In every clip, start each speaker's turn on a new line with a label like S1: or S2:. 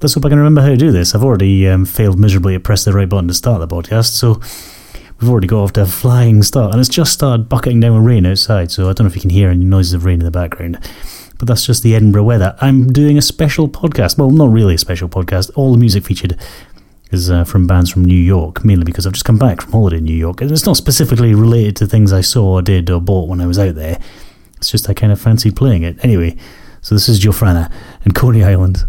S1: let's hope I can remember how to do this. I've already um, failed miserably to press the right button to start the podcast, so we've already got off to a flying start, and it's just started bucketing down with rain outside, so I don't know if you can hear any noises of rain in the background. But that's just the Edinburgh weather. I'm doing a special podcast. Well, not really a special podcast. All the music featured is uh, from bands from New York, mainly because I've just come back from holiday in New York, and it's not specifically related to things I saw or did or bought when I was out there. It's just I kind of fancy playing it. Anyway, so this is JoFranna and Coney Island.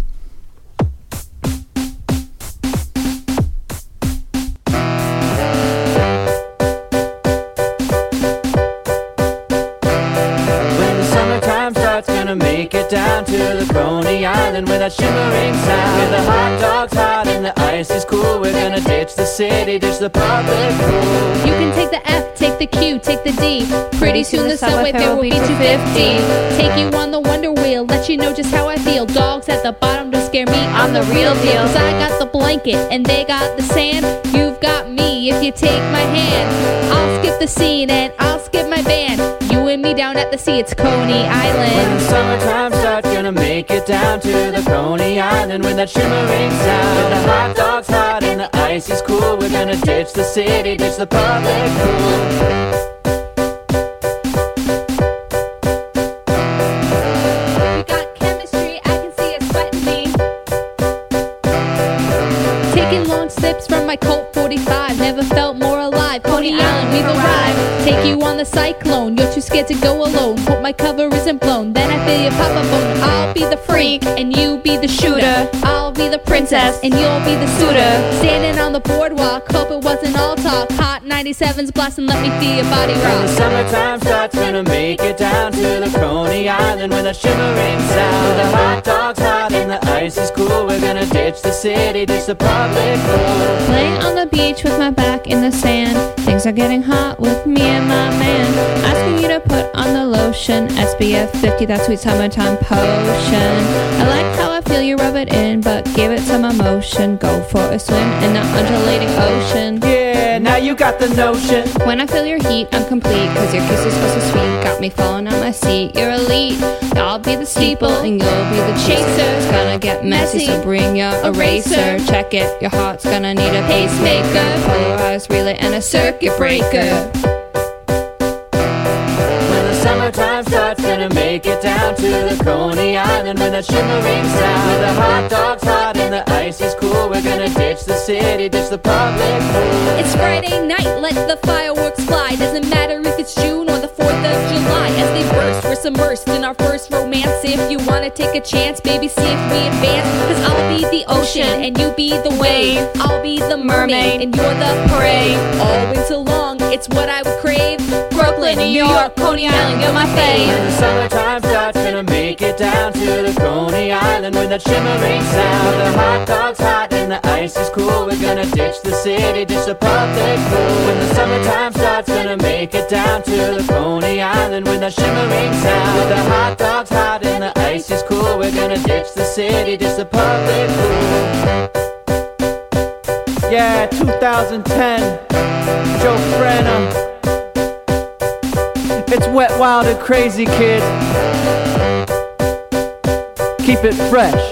S2: Coney Island with that shimmering sound. With the hot dog's hot and the ice is cool. We're gonna ditch the city, ditch the public pool.
S3: You can take the F, take the Q, take the D. Pretty soon the subway fare will be 250. Take you on the Wonder Wheel, let you know just how I feel. Dogs at the bottom don't scare me, I'm the real deal. Cause I got the blanket and they got the sand. You've got me if you take my hand. I'll skip the scene and I'll skip my band. You and me down at the sea, it's Coney
S2: When the
S3: Island.
S2: summertime starts, gonna make it down to the Coney Island with that shimmering sound. Where the hot dog's hot and the ice is cool. We're gonna ditch the city, ditch the public pool.
S3: We got chemistry, I can see it sweating. Taking long sips from my Colt 45, never felt. Coney Island, we've arrived. Take you on the cyclone, you're too scared to go alone. Hope my cover isn't blown, then I feel your pop a bone. I'll be the freak, and you be the shooter. I'll be the princess, and you'll be the suitor. Standing on the boardwalk, hope it wasn't all talk. Hot 97's blasting, let me feel your body
S2: When the summertime starts, gonna make it down to the Coney Island with a shimmering sound. The hot dog's hot and the ice is cool. We're gonna ditch the city, ditch the public pool.
S3: Laying on the beach with my back in the sand. Things are getting hot with me and my man. Asking you to put on the lotion. SPF 50, that sweet summertime potion. I like how I feel you rub it in, but give it some emotion. Go for a swim in the undulating ocean.
S2: Yeah, now you got the notion.
S3: When I feel your heat, I'm complete. Cause your kisses were so sweet. Got me falling on my seat. You're elite. I'll be the steeple and you'll be the chaser. It's gonna get messy, so bring your eraser. Check it, your heart's gonna need a pacemaker. Polarized relay and a circuit breaker.
S2: When the summertime starts, make it down to the Coney Island with that shimmering sound. Where the hot dog's hot and the ice is cool. We're gonna ditch the city, ditch the public pool.
S3: It's Friday night, let the fireworks fly. Doesn't matter if it's June or the 4th of July. As they burst, we're submersed in our first romance. If you wanna take a chance, baby, see if we advance. Cause I'll be the ocean and you be the wave. I'll be the mermaid and you're the prey. All winter long, it's what I would crave. Brooklyn, New York, Coney Island, you're my
S2: When
S3: fave.
S2: the summertime starts, gonna make it down to the Coney Island with that shimmering sound. The hot dog's hot and the ice is cool. We're gonna ditch the city, ditch the public pool. When the summertime starts, gonna make it down to the Coney Island with that shimmering sound. The hot dog's hot and the ice is cool. We're gonna ditch the city, ditch the public pool. Yeah, 2010, Joe Frenna. It's wet, wild, and crazy, kid. Keep it fresh.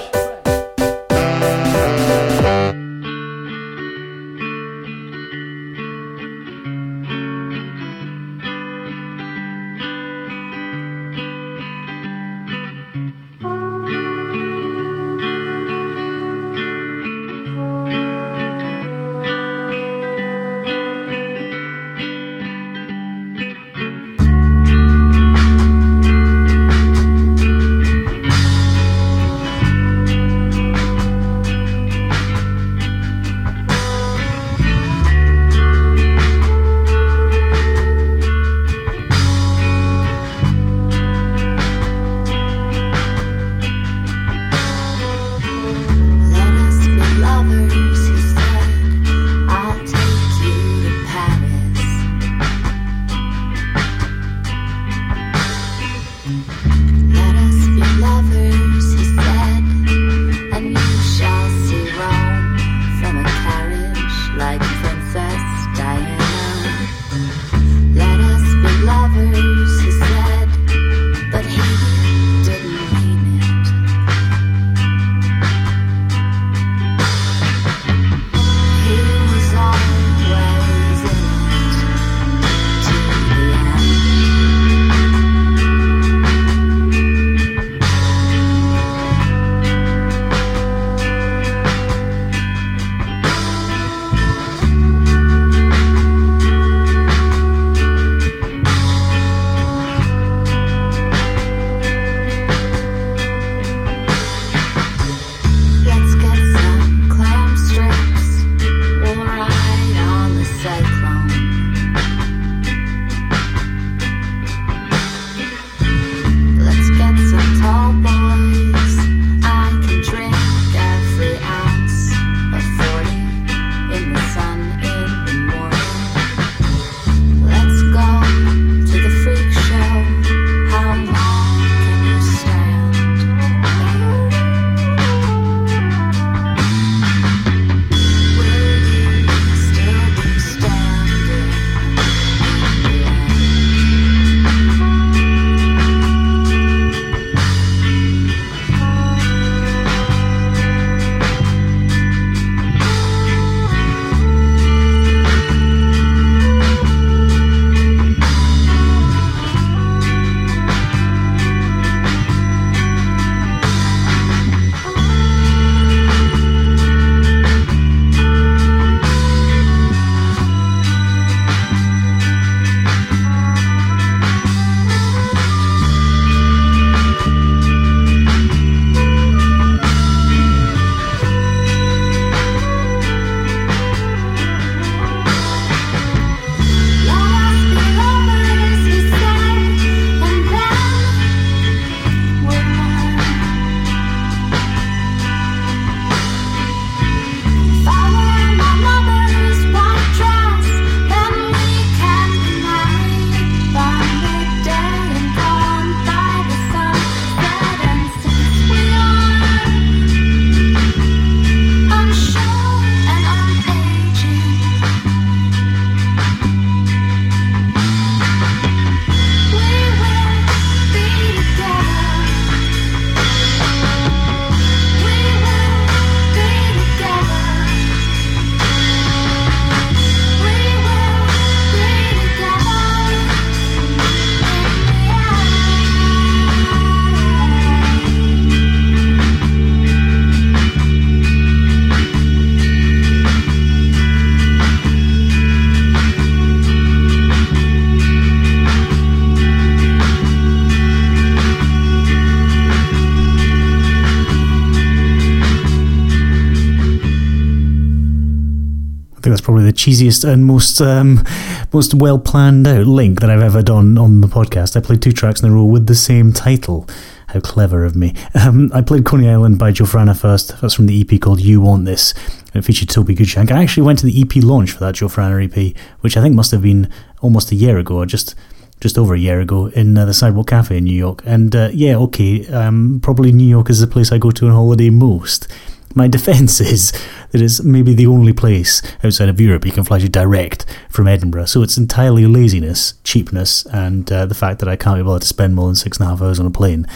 S1: Think that's probably the cheesiest and most um, most well planned out link that I've ever done on the podcast. I played two tracks in a row with the same title. How clever of me. Um, I played Coney Island by JoFranna first. That's from the EP called You Want This. It featured Toby Goodshank. I actually went to the EP launch for that JoFranna EP, which I think must have been almost a year ago, or just just over a year ago, in uh, the Sidewalk Cafe in New York. And uh, yeah, okay, um, probably New York is the place I go to on holiday most. My defence is that it's maybe the only place outside of Europe you can fly to direct from Edinburgh. So it's entirely laziness, cheapness, and uh, the fact that I can't be bothered to spend more than six and a half hours on a plane.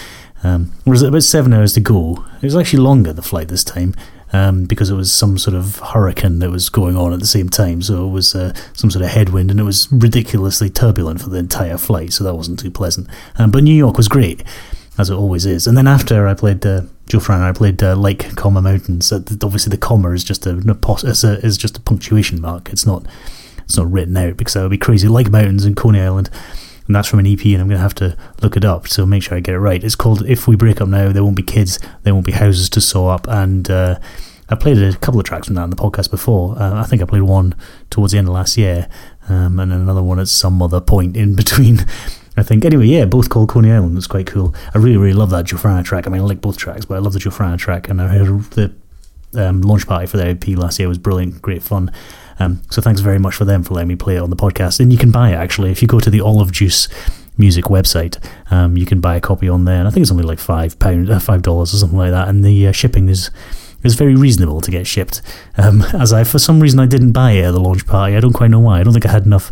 S1: Um, whereas about seven hours to go. It was actually longer, the flight this time, um, because it was some sort of hurricane that was going on at the same time. So it was uh, some sort of headwind, and it was ridiculously turbulent for the entire flight, so that wasn't too pleasant. Um, but New York was great, as it always is. And then after I played uh, JoFranna, I played uh, Like Comma Mountains. Uh, obviously, the comma is just a, is a is just a punctuation mark. It's not it's not written out because that would be crazy. Like Mountains in Coney Island and that's from an EP, and I'm going to have to look it up. So make sure I get it right. It's called "If We Break Up Now." There won't be kids, there won't be houses to sew up, and uh, I played a couple of tracks from that on the podcast before. Uh, I think I played one towards the end of last year, um, and another one at some other point in between. I think anyway, yeah, both called Coney Island. It's quite cool. I really, really love that JoFranna track. I mean, I like both tracks, but I love the JoFranna track, and I heard the um, launch party for their EP last year was brilliant, great fun. Um, so thanks very much for them for letting me play it on the podcast. And you can buy it actually if you go to the Olive Juice music website. Um, you can buy a copy on there, and I think it's only like five pound, uh, five dollars or something like that. And the uh, shipping is is very reasonable to get shipped. Um, as I, for some reason, I didn't buy it at the launch party. I don't quite know why. I don't think I had enough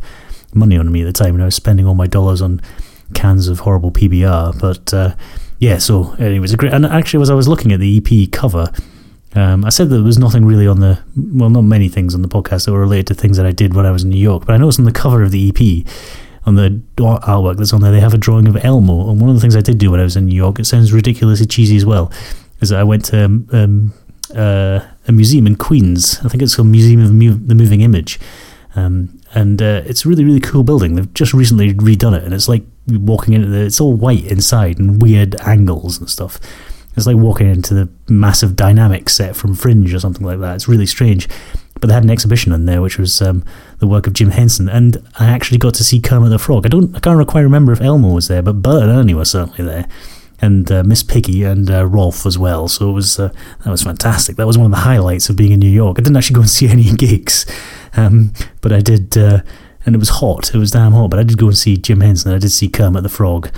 S1: money on me at the time, and I was spending all my dollars on cans of horrible PBR. But uh, yeah, so anyways, a great. And actually, as I was looking at the EP cover. Um, I said there was nothing really on the, well, not many things on the podcast that were related to things that I did when I was in New York, but I noticed on the cover of the EP, on the artwork that's on there, they have a drawing of Elmo. And one of the things I did do when I was in New York, it sounds ridiculously cheesy as well, is that I went to um, um uh, a museum in Queens. I think it's called Museum of the Moving Image. Um, and uh, it's a really, really cool building. They've just recently redone it, and it's like walking into the. It's all white inside and weird angles and stuff. It's like walking into the massive dynamic set from Fringe or something like that. It's really strange. But they had an exhibition in there, which was um, the work of Jim Henson, and I actually got to see Kermit the Frog. I don't, I can't quite remember if Elmo was there, but Bert and Ernie were certainly there, and uh, Miss Piggy and uh, Rowlf as well. So it was uh, that was fantastic. That was one of the highlights of being in New York. I didn't actually go and see any gigs, um, but I did, uh, and it was hot. It was damn hot. But I did go and see Jim Henson. I did see Kermit the Frog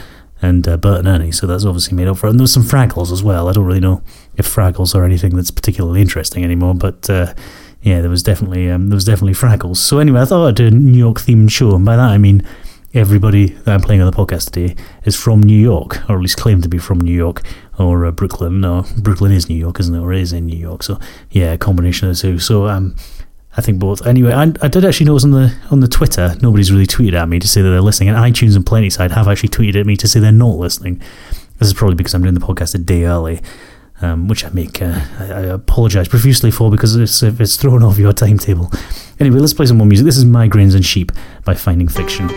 S1: and uh, Bert and Ernie, so that's obviously made up for it. And there was some Fraggles as well. I don't really know if Fraggles are anything that's particularly interesting anymore, but uh, yeah, there was definitely um, there was definitely Fraggles. So anyway, I thought I'd do a New York themed show, and by that I mean everybody that I'm playing on the podcast today is from New York, or at least claimed to be from New York or uh, Brooklyn. No, Brooklyn is New York, isn't it? Or is in New York. So yeah, a combination of the two. So um, I think both. Anyway, I, I did actually notice on the on the Twitter, nobody's really tweeted at me to say that they're listening, and iTunes and Plentyside have actually tweeted at me to say they're not listening. This is probably because I'm doing the podcast a day early, um, which I make. Uh, I, I apologise profusely for because it's it's thrown off your timetable. Anyway, let's play some more music. This is Migraines and Sheep by Finding Fiction.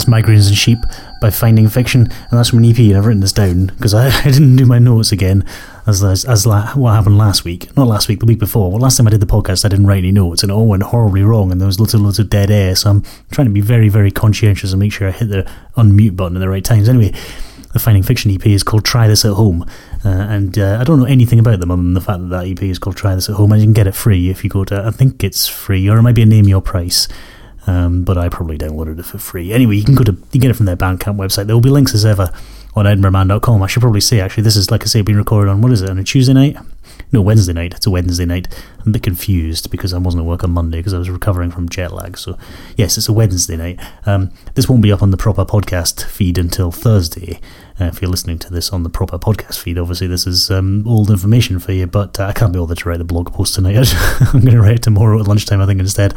S1: That's Migraines and Sheep by Finding Fiction, and that's from an EP, and I've written this down because I, I didn't do my notes again as as, as la- what happened last week. Not last week, the week before. Well, last time I did the podcast, I didn't write any notes, and it all went horribly wrong, and there was lots and lots of dead air. So I'm trying to be very, very conscientious and make sure I hit the unmute button at the right times. Anyway, the Finding Fiction EP is called Try This at Home, uh, and uh, I don't know anything about them other than the fact that that EP is called Try This at Home, and you can get it free if you go to. I think it's free, or it might be a name your price. Um, but I probably downloaded it for free. Anyway, you can go to you can get it from their Bandcamp website. There will be links as ever on edinburghman.com. I should probably say actually this is like I say being recorded on what is it on a Tuesday night? No, Wednesday night. It's a Wednesday night. I'm a bit confused because I wasn't at work on Monday because I was recovering from jet lag. So yes, it's a Wednesday night. Um, this won't be up on the proper podcast feed until Thursday. Uh, if you're listening to this on the proper podcast feed, obviously this is um, old information for you. But uh, I can't be bothered to write the blog post tonight. I'm going to write it tomorrow at lunchtime, I think, instead.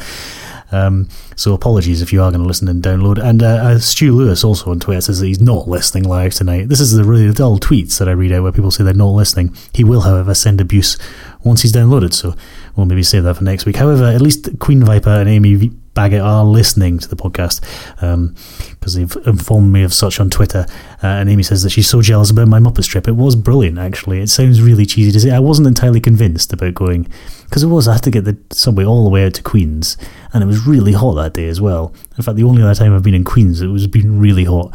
S1: Um, so apologies if you are going to listen and download. And uh, uh, Stu Lewis also on Twitter says that he's not listening live tonight. This is the really dull tweets that I read out where people say they're not listening. He will, however, send abuse once he's downloaded. So we'll maybe save that for next week. However, at least Queen Viper and Amy Baggett are listening to the podcast because um, they've informed me of such on Twitter. Uh, and Amy says that she's so jealous about my Muppet strip. It was brilliant, actually. It sounds really cheesy to say. I wasn't entirely convinced about going because it was. I had to get the subway all the way out to Queens, and it was really hot that day as well. In fact, the only other time I've been in Queens, it was been really hot.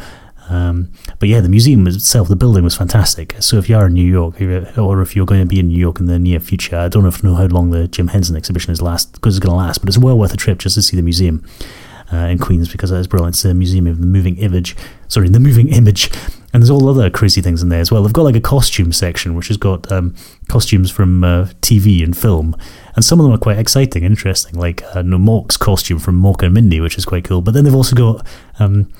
S1: Um, but yeah, the museum itself, the building was fantastic. So if you are in New York, or if you're going to be in New York in the near future, I don't know how long the Jim Henson exhibition is last because it's going to last, but it's well worth a trip just to see the museum uh, in Queens because is brilliant. It's a museum of the moving image. Sorry, the moving image. And there's all other crazy things in there as well. They've got like a costume section, which has got um, costumes from uh, TV and film. And some of them are quite exciting and interesting, like uh, Mork's costume from Mork and Mindy, which is quite cool. But then they've also got um,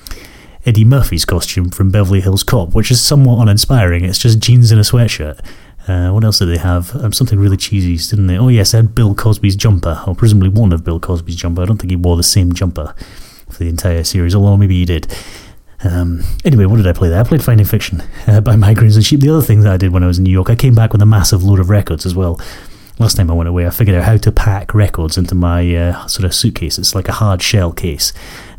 S1: Eddie Murphy's costume from Beverly Hills Cop, which is somewhat uninspiring. It's just jeans and a sweatshirt. Uh, what else did they have? Um, something really cheesy, didn't they? Oh, yes, they had Bill Cosby's jumper, or presumably one of Bill Cosby's jumper. I don't think he wore the same jumper for the entire series, although maybe he did. Um, anyway, what did I play there? I played Finding Fiction uh, by Migraines and Sheep. The other thing that I did when I was in New York, I came back with a massive load of records as well. Last time I went away, I figured out how to pack records into my uh, sort of suitcase. It's like a hard shell case,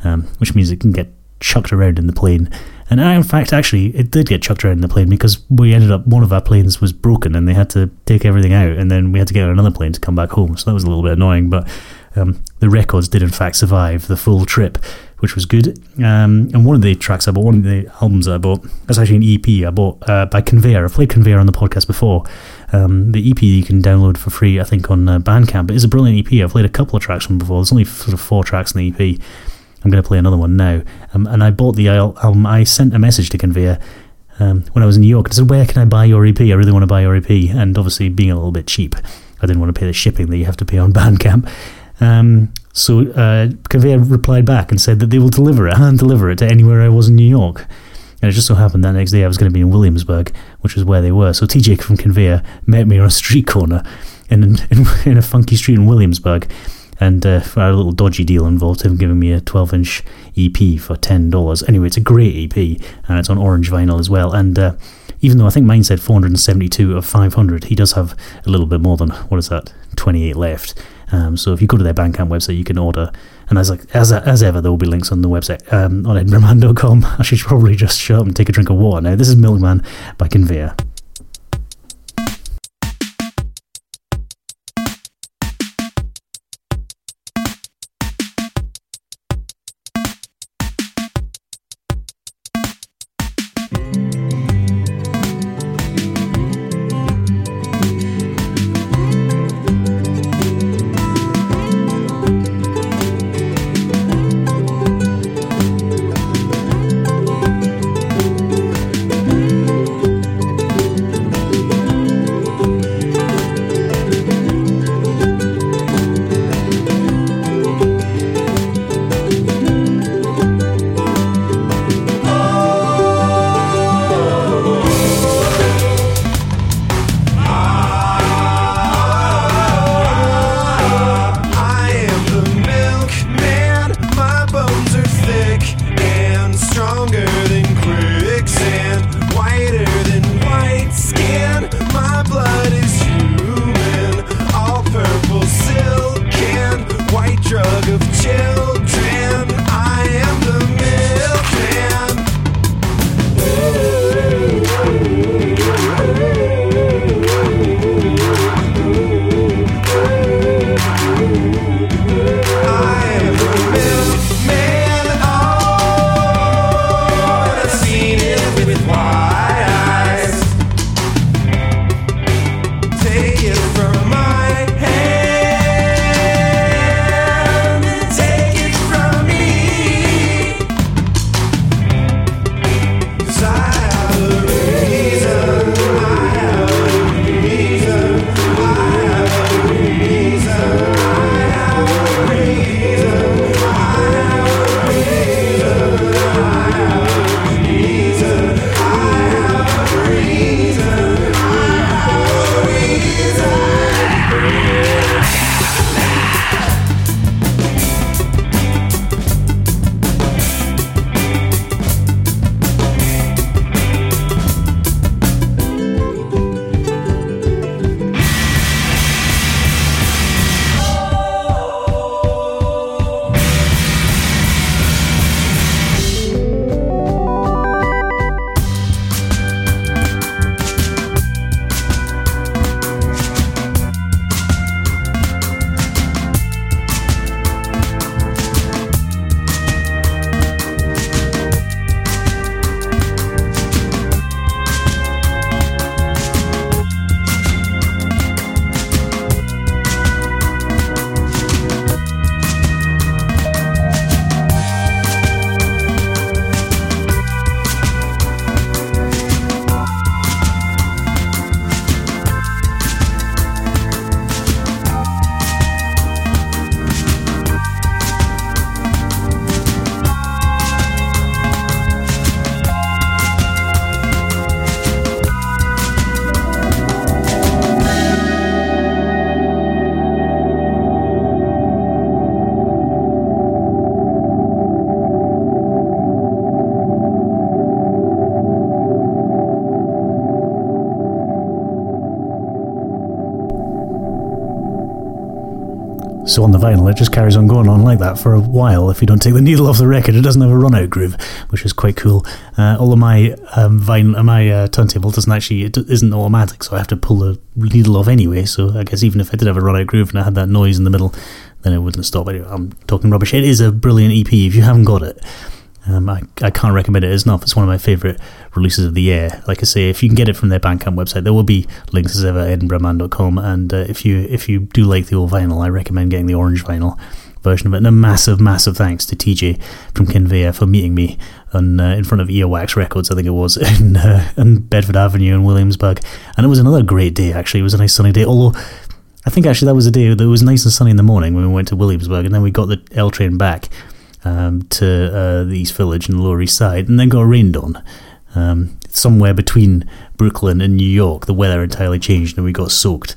S1: um, which means it can get chucked around in the plane. And in fact, actually, it did get chucked around in the plane because we ended up, one of our planes was broken and they had to take everything out and then we had to get on another plane to come back home. So that was a little bit annoying, but um, the records did in fact survive the full trip, which was good. Um, and one of the tracks I bought, one of the albums I bought, that's actually an EP I bought uh, by Conveyor. I've played Conveyor on the podcast before. Um, the EP you can download for free, I think, on uh, Bandcamp. It is a brilliant EP. I've played a couple of tracks from before. There's only sort of four tracks in the EP. I'm going to play another one now. Um, and I bought the album. I sent a message to Conveyor um, when I was in New York. I said, "Where can I buy your EP? I really want to buy your EP." And obviously, being a little bit cheap, I didn't want to pay the shipping that you have to pay on Bandcamp. Um, so uh, replied back and said that they will deliver it, hand deliver it to anywhere I was in New York. And it just so happened that next day I was going to be in Williamsburg, which is where they were. So TJ from Conveyor met me on a street corner in, in, in a funky street in Williamsburg and uh, for a little dodgy deal involved him giving me a 12 inch EP for $10. Anyway, it's a great EP and it's on orange vinyl as well. And uh, even though I think mine said 472 of 500, he does have a little bit more than, what is that, 28 left. Um, so if you go to their Bandcamp website, you can order. And as like as as ever, there will be links on the website um, on edinburghman.com. I should probably just shut up and take a drink of water now. This is Milkman by Conveyor. Vinyl, it just carries on going on like that for a while. If you don't take the needle off the record, it doesn't have a run out groove, which is quite cool. Uh, although my um, vinyl, my uh, turntable doesn't actually it isn't automatic, so I have to pull the needle off anyway. So I guess even if I did have a run out groove and I had that noise in the middle, then it wouldn't stop. Anyway, I'm talking rubbish. It is a brilliant EP. If you haven't got it, I, I can't recommend it enough. It's one of my favourite releases of the year. Like I say, if you can get it from their Bandcamp website, there will be links as ever at edinburghman.com. And uh, if you if you do like the old vinyl, I recommend getting the orange vinyl version of it. And a massive, massive thanks to TJ from Conveyor for meeting me on, uh, in front of Earwax Records, I think it was, in, uh, in Bedford Avenue in Williamsburg. And it was another great day, actually. It was a nice sunny day, although I think actually that was a day that was nice and sunny in the morning when we went to Williamsburg, and then we got the L train back um, to uh, the East Village and the Lower East Side, and then got rained on. Um, somewhere between Brooklyn and New York, the weather entirely changed and we got soaked.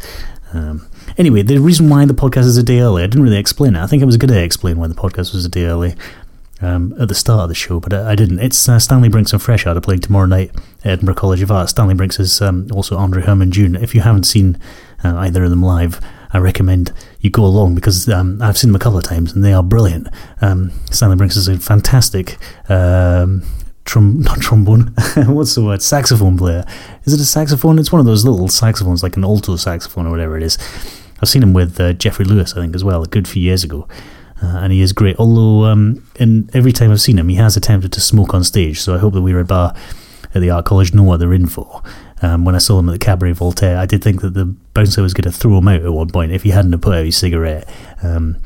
S1: Um, anyway, the reason why the podcast is a day early, I didn't really explain it. I think I was going to explain why the podcast was a day early um, at the start of the show, but I, I didn't. It's uh, Stanley Brinks and Freschard are playing tomorrow night at Edinburgh College of Art. Stanley Brinks is um, also Andre Herman Düne. If you haven't seen uh, either of them live, I recommend you go along because um, I've seen them a couple of times and they are brilliant. Um, Stanley Brinks is a fantastic um, trom- not trombone. What's the word? Saxophone player. Is it a saxophone? It's one of those little saxophones, like an alto saxophone or whatever it is. I've seen him with uh, Jeffrey Lewis, I think, as well, a good few years ago. Uh, and he is great. Although, um, in every time I've seen him, he has attempted to smoke on stage. So I hope that we at bar at the art college know what they're in for. Um, when I saw him at the Cabaret Voltaire, I did think that the bouncer was going to throw him out at one point if he hadn't put out his cigarette. Um,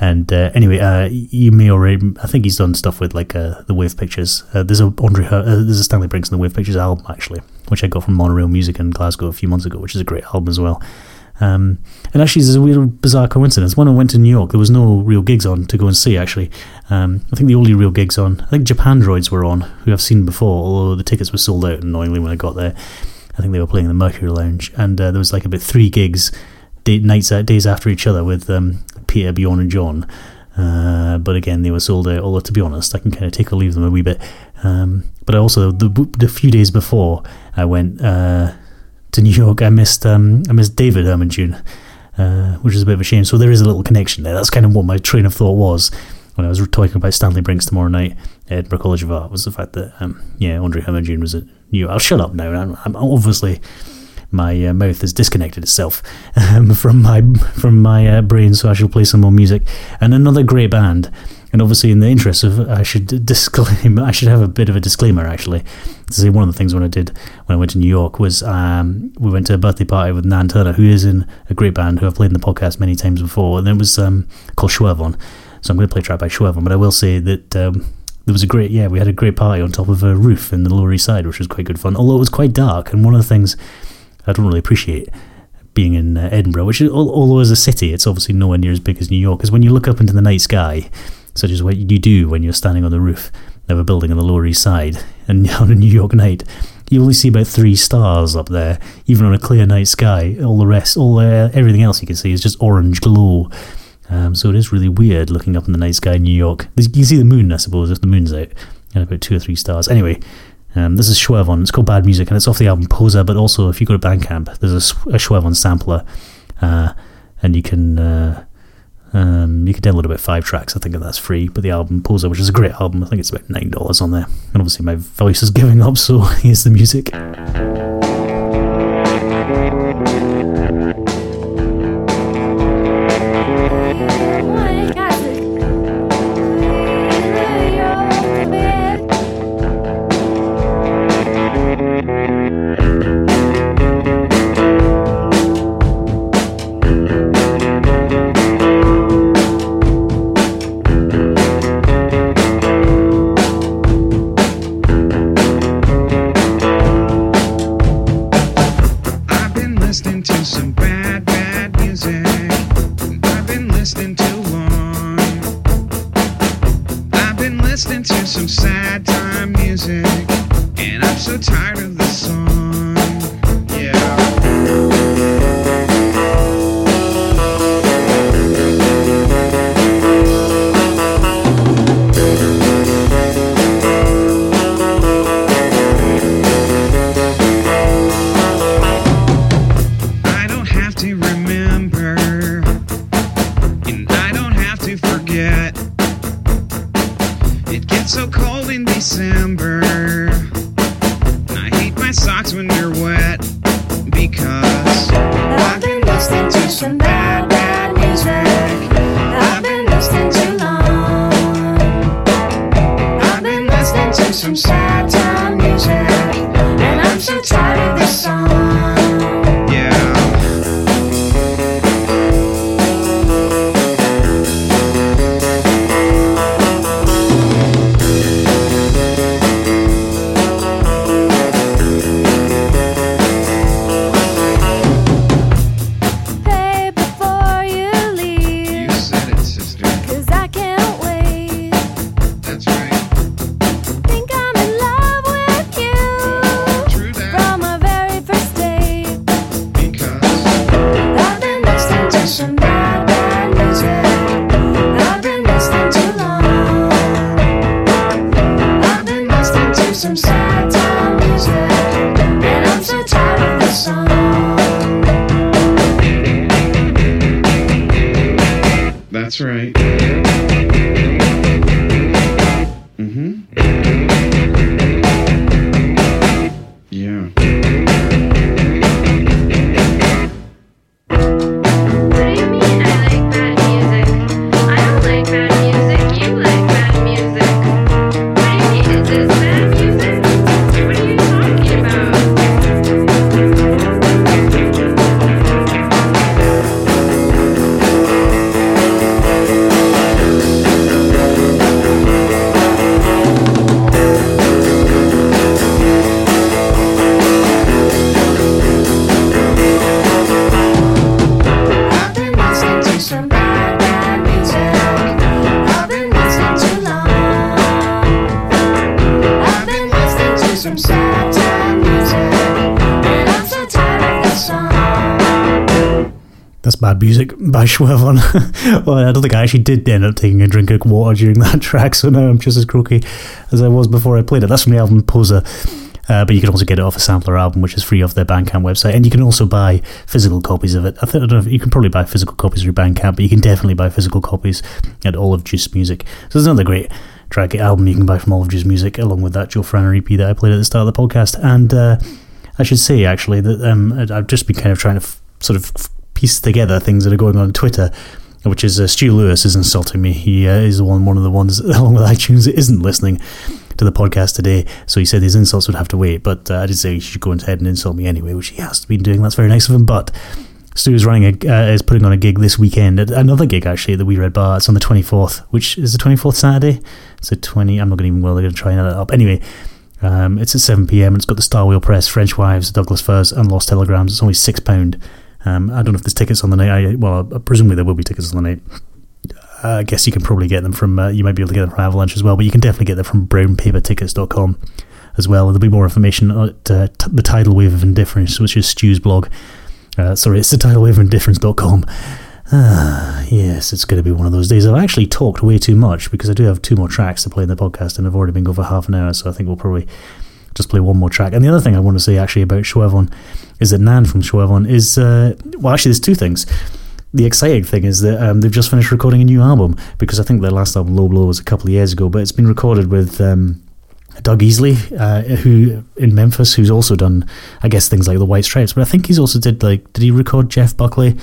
S1: and uh, anyway, uh, you may already. I think he's done stuff with like uh, the Wave Pictures. Uh, there's a Andre, uh, there's a Stanley Brinks in the Wave Pictures album actually, which I got from Monorail Music in Glasgow a few months ago, which is a great album as well. Um, and actually, there's a weird, bizarre coincidence. When I went to New York, there was no real gigs on to go and see. Actually, um, I think the only real gigs on, I think Japandroids were on, who I've seen before, although the tickets were sold out. Annoyingly, when I got there, I think they were playing in the Mercury Lounge, and uh, there was like about three gigs, day, nights, uh, days after each other with um, Peter, Bjorn, and John. Uh, but again, they were sold out. Although to be honest, I can kind of take or leave them a wee bit. Um, but also the the few days before I went uh, to New York, I missed um, I missed David Herman Düne, uh, which is a bit of a shame. So there is a little connection there. That's kind of what my train of thought was when I was talking about Stanley Brinks tomorrow night at Edinburgh College of Art was the fact that um, yeah, Andre Herman was at New. I'll shut up now. I'm, I'm obviously my uh, mouth has disconnected itself um, from my from my uh, brain, so I shall play some more music. And another great band. And obviously, in the interest of, I should disclaim. I should have a bit of a disclaimer. Actually, to say one of the things when I did when I went to New York was um, we went to a birthday party with Nan Turner, who is in a great band who I've played in the podcast many times before, and it was um, called Schwervon. So I'm going to play a track by Schwervon, but I will say that um, there was a great, yeah, we had a great party on top of a roof in the Lower East Side, which was quite good fun. Although it was quite dark, and one of the things I don't really appreciate being in uh, Edinburgh, which is, although as a city, it's obviously nowhere near as big as New York, is when you look up into the night sky, such as what you do when you're standing on the roof of a building on the Lower East Side, and on a New York night, you only see about three stars up there, even on a clear night sky. All the rest, all uh, everything else you can see is just orange glow. Um, so it is really weird looking up in the night sky in New York. You can see the moon, I suppose, if the moon's out, and about two or three stars. Anyway, um, this is Schwervon. It's called Bad Music, and it's off the album Poser. But also, if you go to Bandcamp, there's a, a Schwervon sampler, uh, and you can uh, um, you can download about five tracks. I think that's free. But the album Poser, which is a great album, I think it's about nine dollars on there. And obviously, my voice is giving up, so here's the music.
S4: So tired of this song.
S1: Schwervon. well, I don't think I actually did end up taking a drink of water during that track, so now I'm just as croaky as I was before I played it. That's from the album Poser. Uh, but you can also get it off a sampler album, which is free off their Bandcamp website, and you can also buy physical copies of it. I, think, I don't know you can probably buy physical copies through Bandcamp, but you can definitely buy physical copies at Olive Juice Music. So there's another great track album you can buy from Olive Juice Music, along with that JoFranna EP that I played at the start of the podcast. And uh, I should say actually that um, I've just been kind of trying to f- sort of f- piece together things that are going on on Twitter. Which is uh, Stu Lewis is insulting me. He uh, is one, one of the ones, along with iTunes, that isn't listening to the podcast today. So he said his insults would have to wait. But uh, I did say he should go ahead and insult me anyway, which he has been doing. That's very nice of him. But Stu is running a uh, is putting on a gig this weekend. Another gig actually at the Wee Red Bar. It's on the twenty fourth, which is the twenty fourth Saturday. So twenty. I'm not going to even going to try and add it up. Anyway, um, it's at seven pm. It's got the Star Wheel Press, French Wives, Douglas Furs, and Lost Telegrams. It's only six pound. Um, I don't know if there's tickets on the night. I, well, presumably there will be tickets on the night. I guess you can probably get them from. Uh, you might be able to get them from Avalanche as well, but you can definitely get them from brownpapertickets.com as well. There'll be more information at uh, t- the Tidal Wave of Indifference, which is Stu's blog. Uh, sorry, it's the Tidal Wave of Indifference.com. Ah, yes, it's going to be one of those days. I've actually talked way too much because I do have two more tracks to play in the podcast, and I've already been going for half an hour, so I think we'll probably just play one more track. And the other thing I want to say actually about Schwervon is that Nan from Schwervon is, uh, well, actually, there's two things. The exciting thing is that um, they've just finished recording a new album because I think their last album, Low Blow, was a couple of years ago, but it's been recorded with um, Doug Easley, uh, who in Memphis, who's also done, I guess, things like the White Stripes. But I think he's also did like, did he record Jeff Buckley?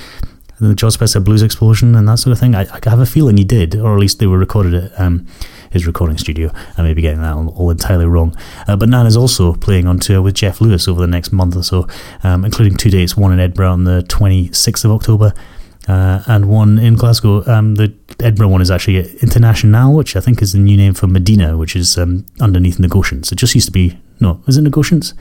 S1: and the Jon Spencer Blues Explosion and that sort of thing. I, I have a feeling he did, or at least they were recorded at um, his recording studio. I may be getting that all, entirely wrong. Uh, but Nan is also playing on tour with Jeff Lewis over the next month or so, um, including two dates, one in Edinburgh on the 26th of October. Uh, and one in Glasgow. Um, the Edinburgh one is actually International, which I think is the new name for Medina, which is um, underneath Negociants. It just used to be no, is it Negociants?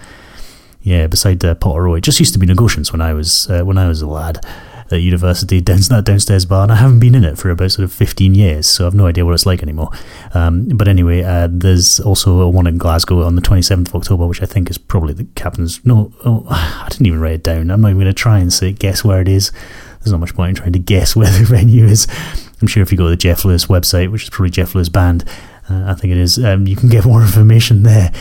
S1: Yeah, beside uh, Potterrow. It just used to be Negociants when I was uh, when I was a lad at university, down, downstairs bar, and I haven't been in it for about sort of 15 years, so I've no idea what it's like anymore. Um, but anyway, uh, there's also a one in Glasgow on the 27th of October, which I think is probably the captain's. No, oh, I didn't even write it down. I'm not even going to try and say guess where it is. There's not much point in trying to guess where the venue is. I'm sure if you go to the Jeff Lewis website, which is probably Jeff Lewis Band, uh, I think it is, um, you can get more information there.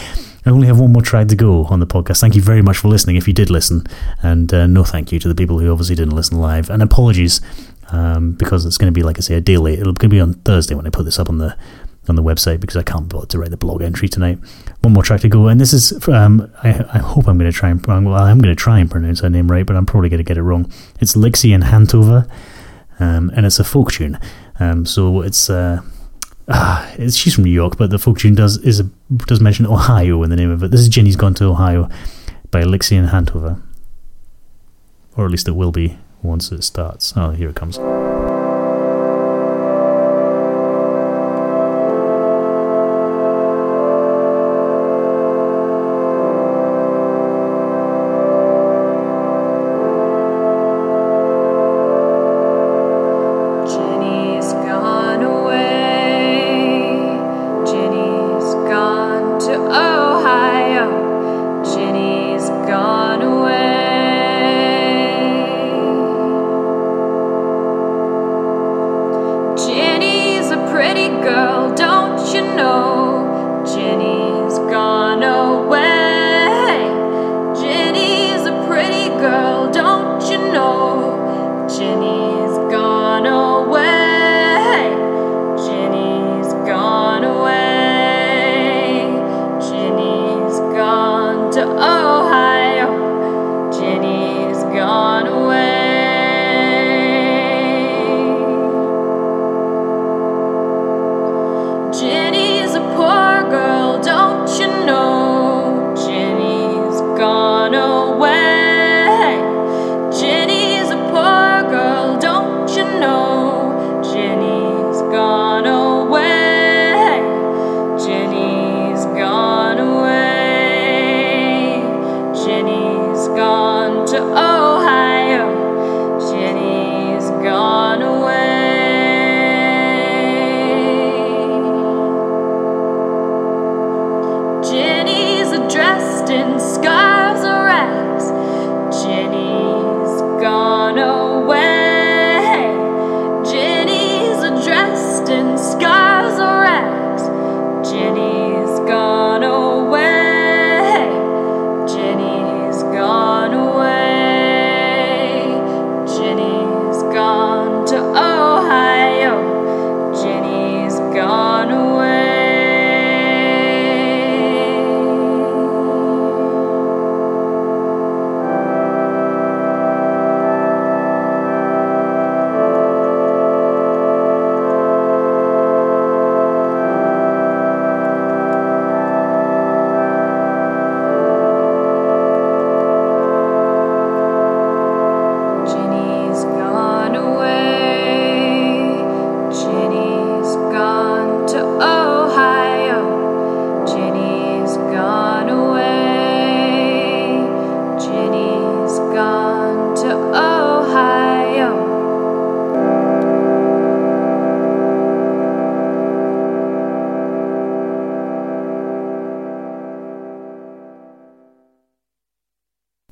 S1: I only have one more track to go on the podcast. Thank you very much for listening if you did listen. And uh, no thank you to the people who obviously didn't listen live. And apologies um, because it's going to be, like I say, a day late. It'll going to be on Thursday when I put this up on the on the website because I can't bother to write the blog entry tonight. One more track to go, and this is um, I, I hope I'm going to try and well, I'm going to try and pronounce her name right, but I'm probably going to get it wrong. It's Lixian Hantover, um, and it's a folk tune. Um, so it's uh, Ah, it's, she's from New York, but the folk tune does is a, does mention Ohio in the name of it. This is Jenny's Gone to Ohio by Elixir and Hantova, or at least it will be once it starts. Oh, here it comes.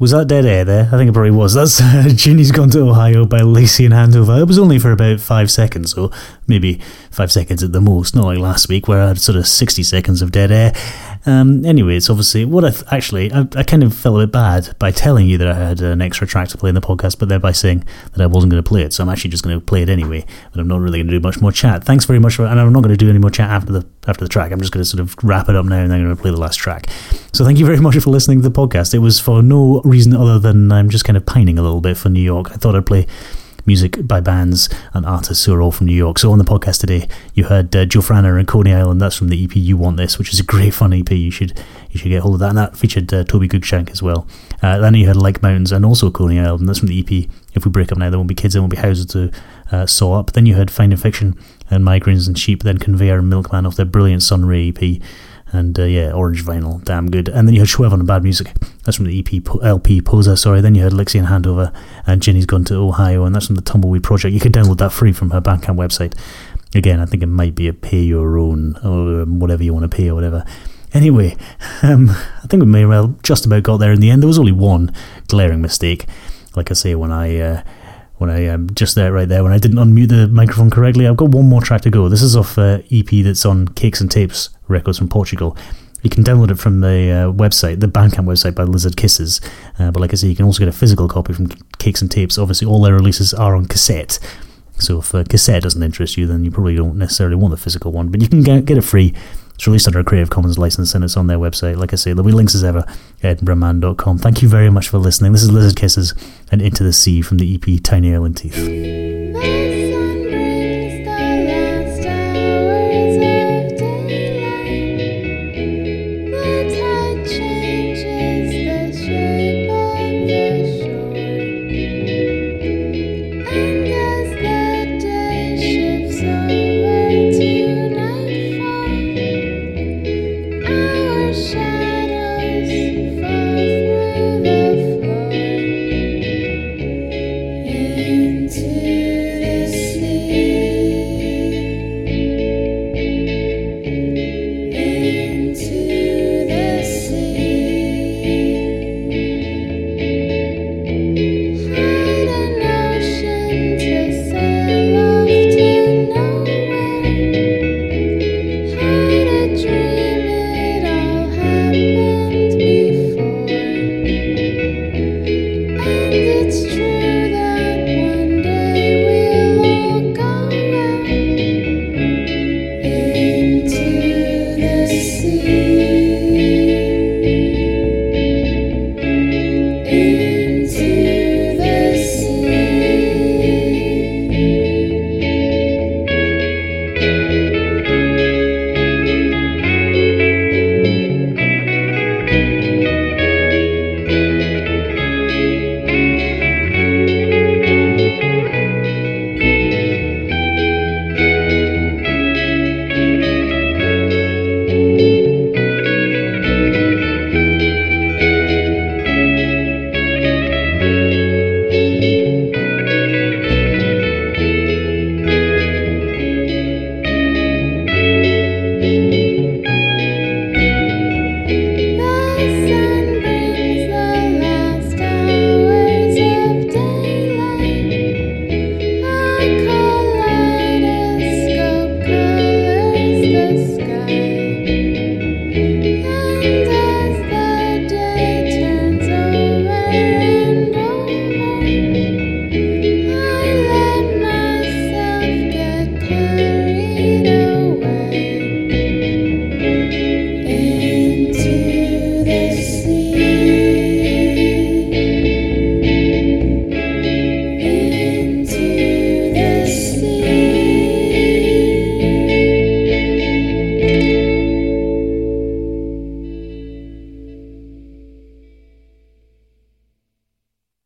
S1: Was that dead air there? I think it probably was. That's uh, Ginny's Gone to Ohio by Lacey and Handover. It was only for about five seconds, so maybe five seconds at the most, not like last week where I had sort of 60 seconds of dead air. Um, anyway, it's obviously what I th- actually, I, I kind of felt a bit bad by telling you that I had an extra track to play in the podcast, but then by saying that I wasn't going to play it. So I'm actually just going to play it anyway, but I'm not really going to do much more chat. Thanks very much for, and I'm not going to do any more chat after the after the track. I'm just going to sort of wrap it up now and then I'm going to play the last track. So thank you very much for listening to the podcast. It was for no reason other than I'm just kind of pining a little bit for New York. I thought I'd play music by bands and artists who are all from New York. So on the podcast today, you heard uh, JoFranna and Coney Island. That's from the EP You Want This, which is a great fun EP. You should you should get hold of that. And that featured uh, Toby Goodshank as well. Uh, then you heard Like Mountains and also Coney Island. That's from the EP If We Break Up Now, There Won't Be Kids, There Won't Be Houses to uh, Saw Up. Then you heard Finding Fiction and Migraines and Sheep. Then Conveyor and Milkman off their brilliant Sunray EP. And uh, yeah, Orange Vinyl, damn good. And then you had Schwervon the Bad Music. That's from the EP LP Poser, sorry. Then you had Lixie and Handover and Jenny's Gone to Ohio, and that's from the Tumbleweed Project. You can download that free from her Bandcamp website. Again, I think it might be a pay your own or um, whatever you want to pay or whatever. Anyway, um, I think we may well just about got there in the end. There was only one glaring mistake. Like I say, when I uh, when I um, just there right there when I didn't unmute the microphone correctly. I've got one more track to go. This is off uh, EP that's on Cakes and Tapes Records from Portugal. You can download it from the uh, website, the Bandcamp website by Lizard Kisses. Uh, but like I say, you can also get a physical copy from Cakes and Tapes. Obviously, all their releases are on cassette. So if uh, cassette doesn't interest you, then you probably don't necessarily want the physical one. But you can get, get it free. It's released under a Creative Commons license and it's on their website. Like I say, there'll be links as ever at edinburghman.com. Thank you very much for listening. This is Lizard Kisses and Into the Sea from the EP Tiny Island Teeth.